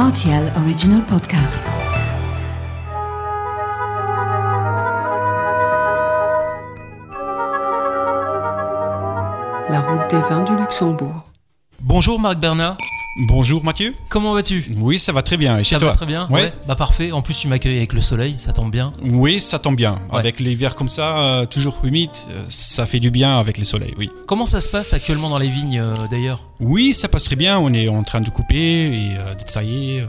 RTL Original Podcast. La route des vins du Luxembourg. Bonjour Marc Bernard, Bonjour Mathieu. comment vas-tu? Oui, ça va très bien. Et chez Ça toi? va très bien Ouais. Bah parfait, en plus tu m'accueilles avec le soleil, ça tombe bien. Oui, ça tombe bien. Ouais. Avec l'hiver comme ça, euh, toujours humide, euh, ça fait du bien avec le soleil, oui. Comment ça se passe actuellement dans les vignes euh, d'ailleurs? Oui, ça passe très bien. On est en train de couper et de tailler.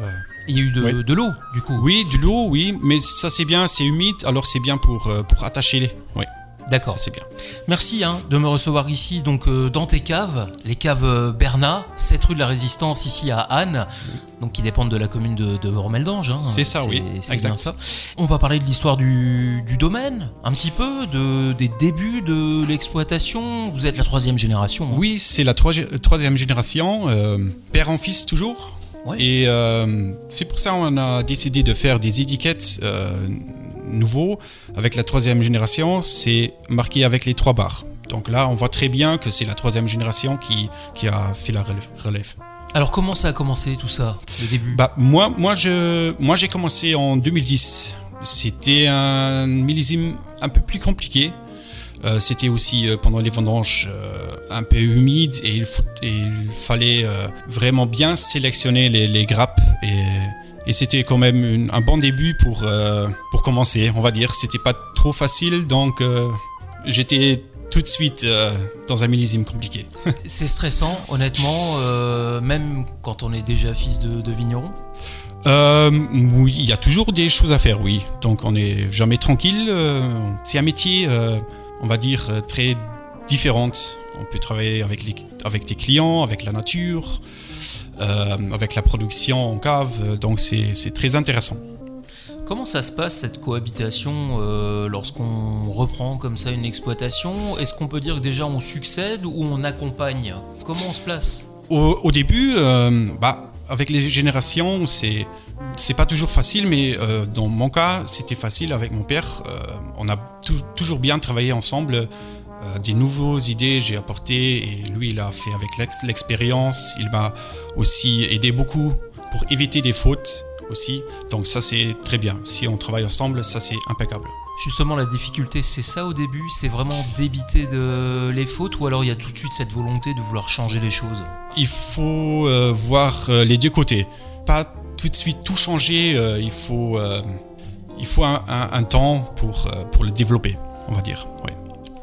Il y a eu de, Ouais. de l'eau du coup? Oui, de l'eau, oui, mais ça c'est bien, c'est humide, alors c'est bien pour, pour attacher les. Oui, D'accord. c'est bien. Merci hein, de me recevoir ici donc euh, dans tes caves, les caves euh, Bernat, 7 rue de la Résistance ici à Anne, donc qui dépendent de la commune de, de Romeldange. hein. C'est ça, oui, C'est bien ça. On va parler de l'histoire du, du domaine, un petit peu, de, des débuts de l'exploitation. Vous êtes la troisième génération. hein. Oui, c'est la troisi- troisième génération, euh, père en fils toujours. Ouais. Et euh, c'est pour ça qu'on a décidé de faire des étiquettes nouveaux. Avec la troisième génération, c'est marqué avec les trois barres. Donc là, on voit très bien que c'est la troisième génération qui, qui a fait la relève. Alors comment ça a commencé tout ça, le début? Bah, moi, moi, je, moi, j'ai commencé en 2010. C'était un millésime un peu plus compliqué. Euh, C'était aussi euh, pendant les vendanges euh, un peu humide et il, faut- et il fallait vraiment bien sélectionner les, les grappes et, et c'était quand même une- un bon début pour, euh, pour commencer, on va dire. C'était pas trop facile donc euh, j'étais tout de suite euh, dans un millésime compliqué. C'est stressant, honnêtement, même quand on est déjà fils de, de vigneron? Oui, il y a toujours des choses à faire, oui. Donc on n'est jamais tranquille. c'est un métier, on va dire, très différent. On peut travailler avec, les, avec des clients, avec la nature, avec la production en cave. euh, Donc c'est très intéressant. Comment ça se passe cette cohabitation euh, lorsqu'on reprend comme ça une exploitation? Est-ce qu'on peut dire que déjà on succède ou on accompagne? Comment on se place? Au, au début, euh, bah, avec les générations, c'est c'est pas toujours facile, mais euh, dans mon cas, c'était facile avec mon père. Euh, on a tou- toujours bien travaillé ensemble. Euh, des nouvelles idées j'ai apporté et lui il a fait avec l'ex- l'expérience. Il m'a aussi aidé beaucoup pour éviter des fautes aussi. Donc ça c'est très bien. Si on travaille ensemble, ça c'est impeccable. Justement, la difficulté, c'est ça au début? C'est vraiment d'éviter de... les fautes ou alors il y a tout de suite cette volonté de vouloir changer les choses? Il faut euh, voir euh, les deux côtés. Pas tout de suite tout changer, il faut, il faut un, un- un temps pour, pour le développer, on va dire. ouais.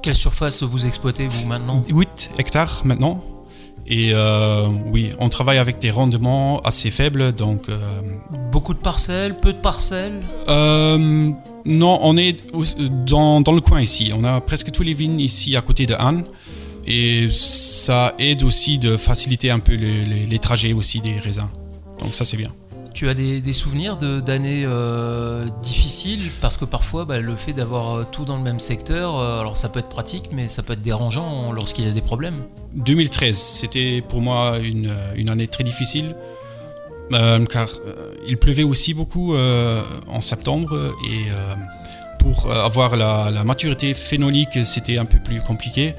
Quelle surface vous exploitez vous maintenant 8 hectares maintenant. Et euh, oui, on travaille avec des rendements assez faibles, donc... euh, Beaucoup de parcelles, peu de parcelles euh, non, on est dans, dans le coin ici. On a presque tous les vignes ici à côté de Anne. Et ça aide aussi de faciliter un peu les, les- les trajets aussi des raisins. Donc ça c'est bien. Tu as des, souvenirs d'années euh, difficiles? Parce que parfois bah, le fait d'avoir euh, tout dans le même secteur, euh, alors ça peut être pratique mais ça peut être dérangeant lorsqu'il y a des problèmes. 2013, c'était pour moi une, année très difficile. car il pleuvait aussi beaucoup en septembre et pour avoir la, maturité phénolique, c'était un peu plus compliqué.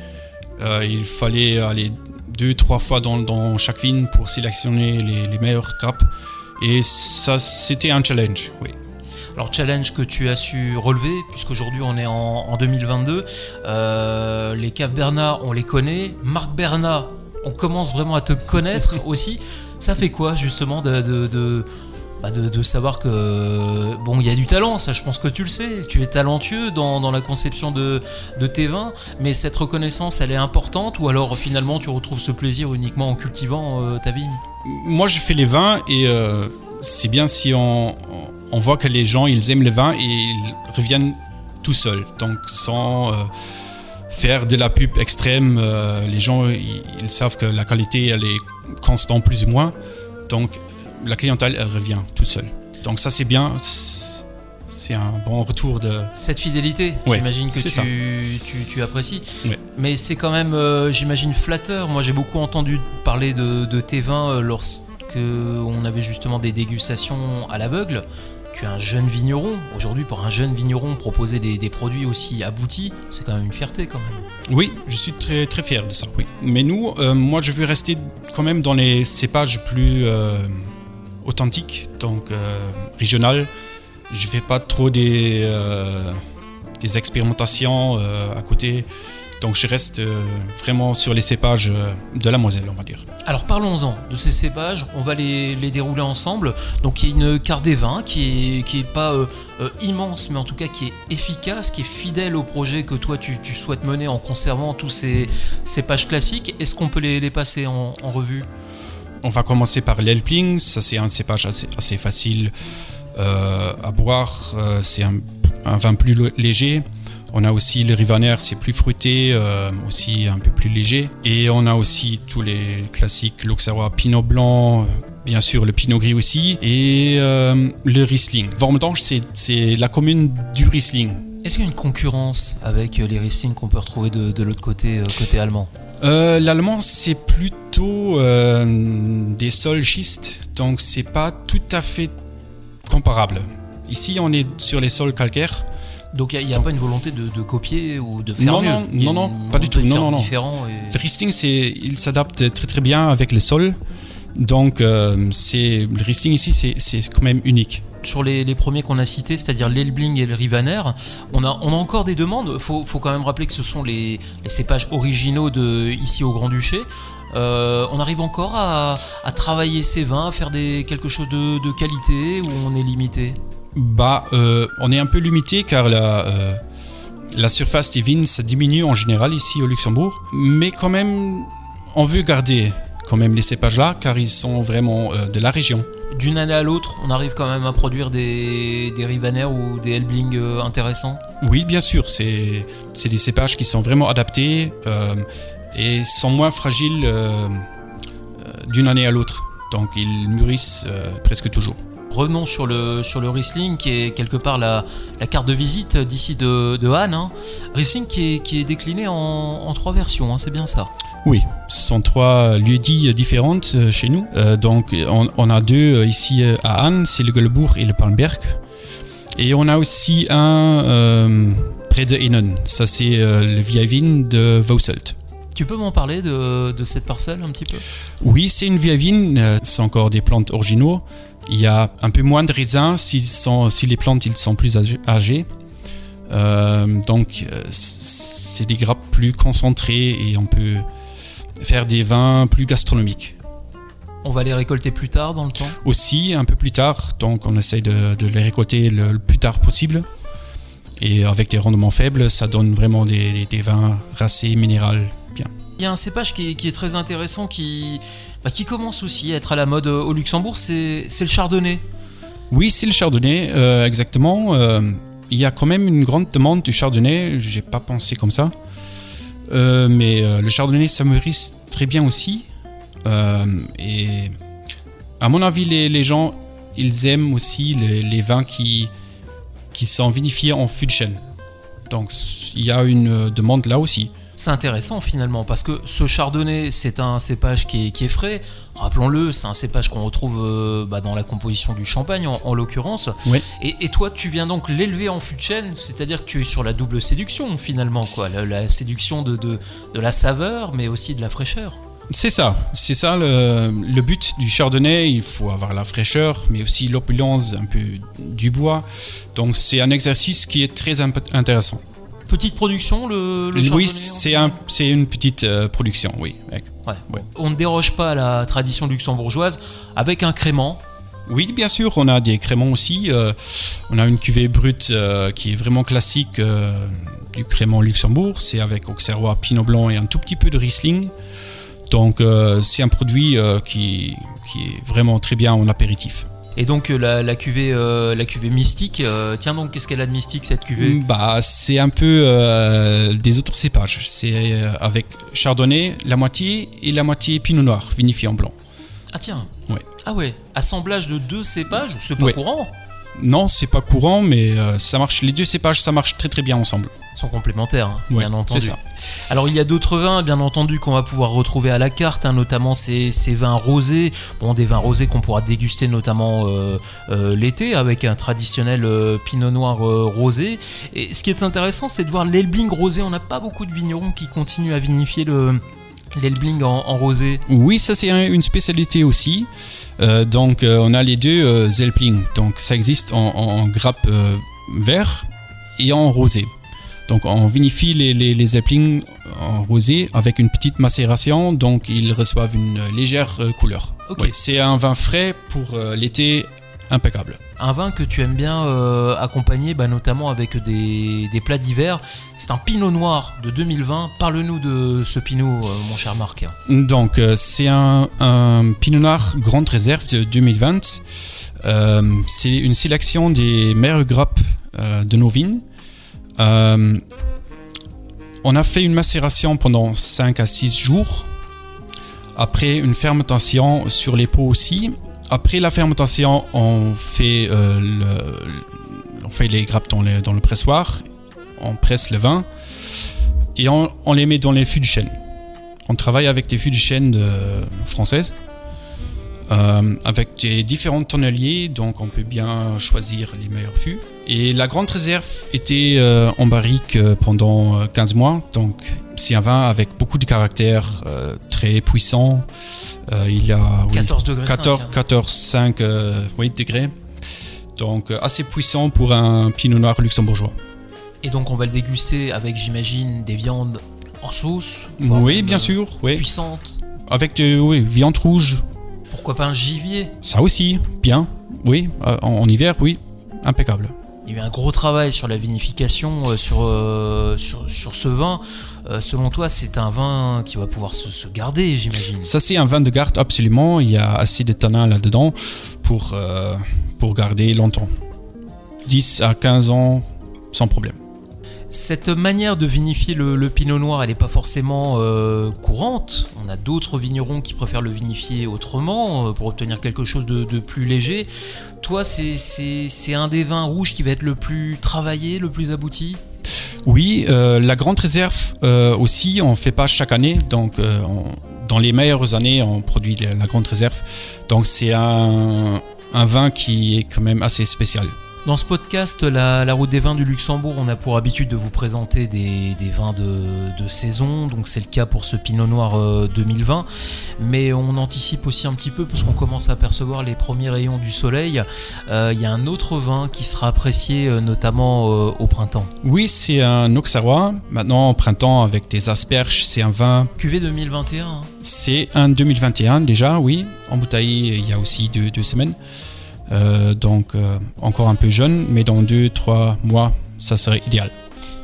Il fallait aller deux, trois fois dans, dans chaque vigne pour sélectionner les, les meilleures grappes. Et ça, c'était un challenge, oui. Alors challenge que tu as su relever puisqu'aujourd'hui on est en, en 2022. Euh, les caves Bernat, on les connaît. Marc Bernat, on commence vraiment à te connaître aussi. Ça fait quoi justement de, de, de, bah, de- savoir que bon il y a du talent, ça je pense que tu le sais. Tu es talentueux dans, dans la conception de, de tes vins, mais cette reconnaissance elle est importante ou alors finalement tu retrouves ce plaisir uniquement en cultivant euh, ta vigne? Moi, je fais les vins et euh, c'est bien si on, on voit que les gens, ils aiment les vins et ils reviennent tout seuls. Donc, sans euh, faire de la pub extrême, les gens, ils, ils savent que la qualité, elle est constante plus ou moins. Donc, la clientèle, elle revient toute seule. Donc, ça, c'est bien. C'est un bon retour de... Cette fidélité, Ouais, j'imagine que tu, tu, tu apprécies. Ouais. Mais c'est quand même, euh, j'imagine, flatteur. Moi, j'ai beaucoup entendu parler de, de tes vins euh, lorsque on avait justement des dégustations à l'aveugle. Tu es un jeune vigneron. Aujourd'hui, pour un jeune vigneron, proposer des, des produits aussi aboutis, c'est quand même une fierté quand même. Oui, je suis très, très fier de ça, oui. Mais nous, euh, moi, je veux rester quand même dans les cépages plus, euh, authentique, donc régional. Je fais pas trop des, des expérimentations à côté. Donc je reste euh, vraiment sur les cépages euh, de la Moselle, on va dire. Alors parlons-en de ces cépages, on va les, dérouler ensemble. Donc il y a une carte des vins qui est, qui est pas euh, immense, mais en tout cas qui est efficace, qui est fidèle au projet que toi tu, souhaites mener en conservant tous ces cépages classiques. Est-ce qu'on peut les, passer en, revue? On va commencer par l'Elpling, ça c'est un cépage assez, facile à boire, c'est un, un, vin plus léger. On a aussi le Rivaner, c'est plus fruité, euh, aussi un peu plus léger. Et on a aussi tous les classiques, l'Auxerrois Pinot Blanc, bien sûr le Pinot Gris aussi, et euh, le Riesling. Vormedange, c'est la commune du Riesling. Est-ce qu'il y a une concurrence avec les Riesling qu'on peut retrouver de, l'autre côté, euh, côté allemand? L'allemand, c'est plutôt des sols schistes, donc c'est pas tout à fait comparable. Ici, on est sur les sols calcaires. Donc il n'y a, pas une volonté de, copier ou de faire non, mieux? Non, non, non, pas du tout. Non, non, non. Le Riesling, il s'adapte très très bien avec le sol. Donc euh, c'est le Riesling ici, c'est quand même unique. Sur les, premiers qu'on a cités, c'est-à-dire l'Elbling et le Rivaner, on a, encore des demandes. Il faut, quand même rappeler que ce sont les, cépages originaux de, ici au Grand-Duché. Euh, on arrive encore à, travailler ces vins, à faire quelque chose de, qualité ou on est limité? Bah, euh, on est un peu limité car la, euh, la surface des vignes, ça diminue en général ici au Luxembourg. Mais quand même, on veut garder quand même les cépages là car ils sont vraiment euh, de la région. D'une année à l'autre, on arrive quand même à produire des, des Rivaner ou des Elbling intéressants Oui, bien sûr. C'est des cépages qui sont vraiment adaptés et sont moins fragiles d'une année à l'autre. Donc ils mûrissent presque toujours. Revenons sur le, sur le Riesling qui est quelque part la, la carte de visite d'ici de, de Han. Hein. Riesling qui est, qui est décliné en, en trois versions, hein, c'est bien ça Oui, ce sont trois lieux-dits différentes euh, chez nous. Euh, donc on, on, a deux euh, ici à Han, c'est le Gullebourg et le Palmberg. Et on a aussi un près de Hennen, ça c'est le vieille vigne de Vauselt. Tu peux m'en parler de, de, cette parcelle un petit peu? Oui, c'est une vieille vigne, c'est encore des plantes originaux. Il y a un peu moins de raisins si, sont, si les plantes ils sont plus âgées. Euh, donc euh, c'est des grappes plus concentrées et on peut faire des vins plus gastronomiques. On va les récolter plus tard dans le temps? Aussi, un peu plus tard. Donc on essaye de, les récolter le, plus tard possible. Et avec des rendements faibles, ça donne vraiment des, vins racés, minérales, bien. Il y a un cépage qui est très intéressant qui, bah, qui commence aussi à être à la mode euh, au Luxembourg, c'est le chardonnay. Oui, c'est le chardonnay, euh, exactement. Euh, il y a quand même une grande demande du chardonnay, j'ai pas pensé comme ça. mais le chardonnay, ça très bien aussi. et à mon avis, les, gens, ils aiment aussi les, vins qui, qui sont vinifiés en fût de. Donc il y a une demande là aussi c'est intéressant finalement parce que ce chardonnay c'est un cépage qui est, frais. Rappelons-le, c'est un cépage qu'on retrouve euh, bah, dans la composition du champagne en, l'occurrence. Et, toi, tu viens donc l'élever en fût de chêne, c'est-à-dire que tu es sur la double séduction finalement, quoi, la, séduction de, de, la saveur, mais aussi de la fraîcheur. C'est ça, c'est ça le, le, but du chardonnay. Il faut avoir la fraîcheur, mais aussi l'opulence, un peu du bois. Donc c'est un exercice qui est très intéressant. Petite production, le, le Oui, c'est un, une petite euh, production, oui. On ne déroge pas à la tradition luxembourgeoise avec un crément. Oui, bien sûr, on a des créments aussi. Euh, on a une cuvée brute euh, qui est vraiment classique du crément Luxembourg. C'est avec Auxerrois, Pinot Blanc et un tout petit peu de Riesling. Donc, c'est un produit qui, qui est vraiment très bien en apéritif. Et donc euh, la, cuvée, euh, la cuvée mystique, euh, tiens donc qu'est-ce qu'elle a de mystique cette cuvée? Bah c'est un peu des autres cépages. C'est avec chardonnay la moitié et la moitié pinot noir vinifié en blanc. Ah tiens. Ouais. Ah ouais. Assemblage de deux cépages, c'est pas courant. Non, c'est pas courant, mais euh, ça marche. Les deux cépages, ça marche très très bien ensemble. Ils sont complémentaires, hein, bien entendu. Ça. Alors il y a d'autres vins, bien entendu, qu'on va pouvoir retrouver à la carte, hein, notamment ces, vins rosés. Bon, des vins rosés qu'on pourra déguster notamment euh, euh, l'été avec un traditionnel Pinot Noir rosé. Et ce qui est intéressant, c'est de voir l'Elbling rosé. On n'a pas beaucoup de vignerons qui continuent à vinifier le L'Elbling en, en rosé. Oui, ça c'est un- une spécialité aussi. Euh, donc euh, on a les deux euh, Zelpling. Donc ça existe en, en grappe euh, vert et en rosé. Donc on vinifie les, les, les Zelpling en rosé avec une petite macération. Donc ils reçoivent une légère couleur. C'est un vin frais pour l'été impeccable. Un vin que tu aimes bien euh, accompagner, bah, notamment avec des, des plats d'hiver. C'est un Pinot Noir de 2020. Parle-nous de ce Pinot, euh, mon cher Marc. Donc, euh, c'est un, un Pinot Noir Grande Réserve de 2020. Euh, c'est une sélection des meilleures grappes de nos vignes. On a fait une macération pendant 5 à 6 jours. Après, une fermentation sur les pots aussi. Après la fermentation, on fait, euh, les grappes dans le, pressoir. On presse le vin. Et on, les met dans les fûts de chêne. On travaille avec des fûts de chêne de- françaises, euh, avec des différents tonneliers, donc on peut bien choisir les meilleurs fûts. Et la grande réserve était euh, en barrique euh, pendant euh, 15 mois, donc c'est un vin avec beaucoup de caractère, euh, très puissant. Il a oui, 14 degrés 14, 5, hein. 14 5 oui, degrés. Donc assez puissant pour un pinot noir luxembourgeois. Et donc on va le déguster avec, j'imagine, des viandes en sauce. Oui, bien sûr, oui. Puissantes. Avec de, oui, viande rouge, Pourquoi pas un gibier Ça aussi, bien, oui, euh, en, en hiver, oui, impeccable. Il y a eu un gros travail sur la vinification, euh, sur, euh, sur, sur ce vin. Euh, selon toi, c'est un vin qui va pouvoir se, se garder, j'imagine. Ça, c'est un vin de garde, absolument. Il y a assez de tanin là-dedans pour, pour garder longtemps. 10 à 15 ans, sans problème. Cette manière de vinifier le, pinot noir, elle n'est pas forcément euh, courante. On a d'autres vignerons qui préfèrent le vinifier autrement euh, pour obtenir quelque chose de, plus léger. Toi, c'est- un des vins rouges qui va être le plus travaillé, le plus abouti? Oui, euh, la grande réserve aussi, on ne fait pas chaque année. Donc, on- dans les meilleures années, on produit la, grande réserve. Donc, c'est un vin qui est quand même assez spécial. Dans ce podcast, la, la route des vins du Luxembourg, on a pour habitude de vous présenter des, des vins de, de saison, donc c'est le cas pour ce Pinot Noir euh, 2020, mais on anticipe aussi un petit peu parce qu'on commence à apercevoir les premiers rayons du soleil. Euh, Il y a un autre vin qui sera apprécié euh, notamment euh, au printemps. Oui, c'est un Auxerrois. Maintenant, au printemps, avec des asperges, c'est un vin QV 2021. hein. C'est un 2021 déjà, oui. En bouteille, il y a aussi deux, deux semaines. Euh, donc euh, encore un peu jeune, mais dans deux, trois mois, ça serait idéal.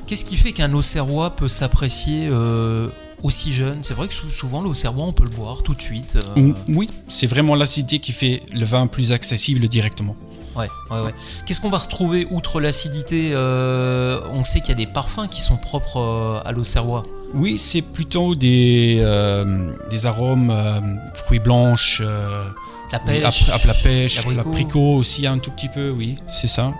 Qu'est-ce qui fait qu'un Auxerrois peut s'apprécier euh, aussi jeune? C'est vrai que sou- souvent l'Auxerrois, on peut le boire tout de suite. Ou- Oui, c'est vraiment l'acidité qui fait le vin plus accessible directement. Ouais, ouais, ouais. Qu'est-ce qu'on va retrouver outre l'acidité euh, On sait qu'il y a des parfums qui sont propres euh, à l'Auxerrois. Oui, c'est plutôt des, euh, des arômes, fruits blanches, La pêche. ap- la pêche, l'abricot. aussi un tout petit peu, oui, c'est ça.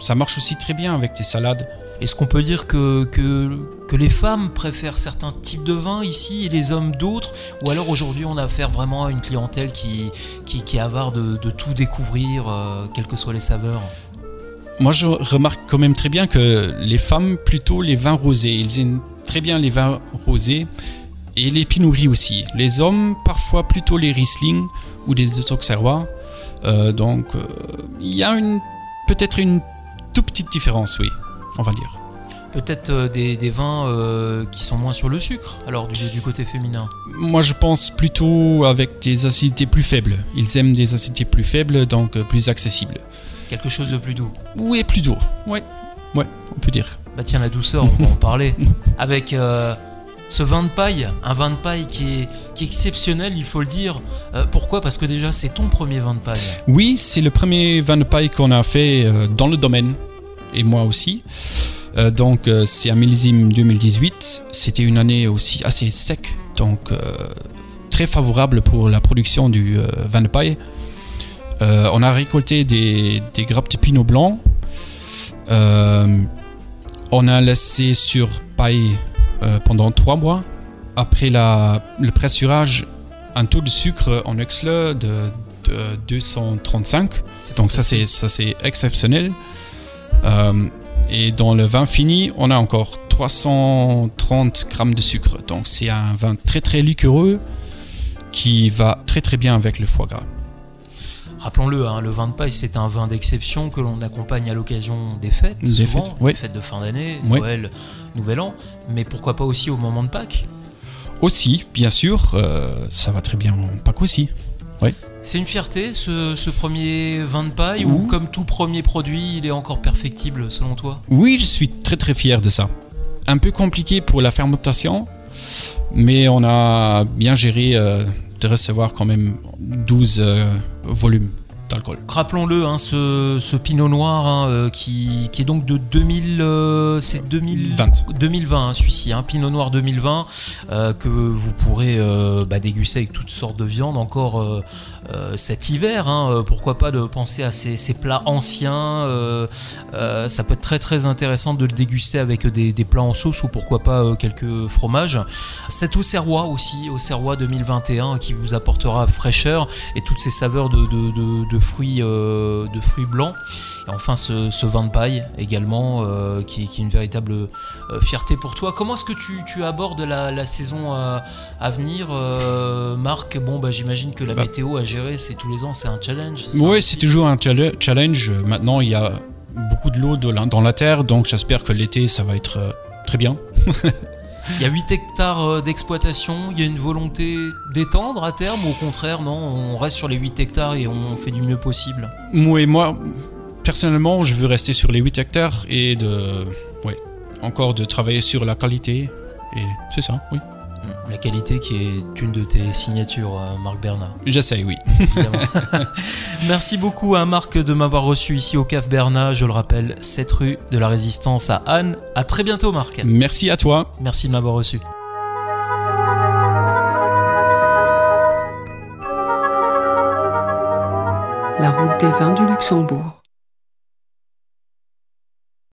Ça marche aussi très bien avec des salades. Est-ce qu'on peut dire que, que, que les femmes préfèrent certains types de vins ici et les hommes d'autres? Ou alors aujourd'hui on a affaire vraiment à une clientèle qui, qui, qui est avare de, de tout découvrir, euh, quelles que soient les saveurs? Moi, je remarque quand même très bien que les femmes, plutôt les vins rosés, ils aiment très bien les vins rosés et les pinot gris aussi. Les hommes, parfois plutôt les Riesling ou les Auxerrois. Euh, donc, euh, il y a une peut-être une toute petite différence, oui, on va dire. Peut-être euh, des, des vins euh, qui sont moins sur le sucre, alors du, du côté féminin Moi, je pense plutôt avec des acidités plus faibles. Ils aiment des acidités plus faibles, donc plus accessibles. Quelque chose de plus doux Oui, plus doux. Ouais, ouais, on peut dire. Bah tiens, la douceur, on va en parler. Avec euh, ce vin de paille, un vin de paille qui est, exceptionnel, il faut le dire. Euh, pourquoi? Parce que déjà, c'est ton premier vin de paille. Oui, c'est le premier vin de paille qu'on a fait euh, dans le domaine, et moi aussi. Euh, donc, c'est un millésime 2018. C'était une année aussi assez sec, donc très favorable pour la production du vin de paille. On a récolté des, des grappes de pinot blanc. On a laissé sur paille euh, pendant trois mois. Après la, le pressurage, un taux de sucre en Exle de, de 235. C'est Donc ça c'est ça c'est exceptionnel. Euh, et dans le vin fini, on a encore 330 grammes de sucre. Donc c'est un vin très très liquoreux qui va très très bien avec le foie gras. Rappelons-le, hein, le vin de paille, c'est un vin d'exception que l'on accompagne à l'occasion des fêtes, Des souvent, fêtes, oui. des fêtes de fin d'année, Oui. Noël, Nouvel An, mais pourquoi pas aussi au moment de Pâques? Aussi, bien sûr, euh, ça va très bien en Pâques aussi. C'est une fierté, ce, ce premier vin de paille, ou comme tout premier produit, il est encore perfectible selon toi? Oui, je suis très très fier de ça. Un peu compliqué pour la fermentation, mais on a bien géré euh, de recevoir quand même 12 euh, volumes d'alcool. Rappelons-le, hein, ce, ce pinot noir hein, euh, qui, qui est donc de 2000, euh, c'est 2000 20. 2020, hein, celui-ci, hein, pinot noir 2020, euh, que vous pourrez euh, bah, déguster avec toutes sortes de viandes encore euh, cet hiver. hein, euh, pourquoi pas de penser à ces, ces plats anciens euh, euh, Ça peut être très très intéressant de le déguster avec des, des plats en sauce ou pourquoi pas quelques fromages. Cet Auxerrois aussi, Auxerrois 2021, qui vous apportera fraîcheur et toutes ces saveurs de, de- de- de fruits, de fruits blancs. Et enfin ce, ce vin de paille également, qui, qui est une véritable fierté pour toi. Comment est-ce que tu, tu abordes la, la saison à, à venir, Marc? Bon, bah, j'imagine que la Bah. météo à gérer, c'est tous les ans, c'est un challenge. Oui, c'est toujours un challenge. Maintenant, il y a beaucoup de l'eau dans la terre, donc j'espère que l'été, ça va être euh, très bien. Il y a 8 hectares euh, d'exploitation, il y a une volonté d'étendre à terme, ou au contraire, non, on reste sur les 8 hectares et on fait du mieux possible? Moi, et moi, personnellement, je veux rester sur les 8 hectares et de, ouais, encore de travailler sur la qualité. Et c'est ça, oui. La qualité qui est une de tes signatures, euh, Marc Bernard. J'essaye, oui. Merci beaucoup à Marc de m'avoir reçu ici au CAF Bernat, je le rappelle, 7 rue de la Résistance à Anne. À très bientôt Marc. Merci à toi. Merci de m'avoir reçu. La route des vins du Luxembourg.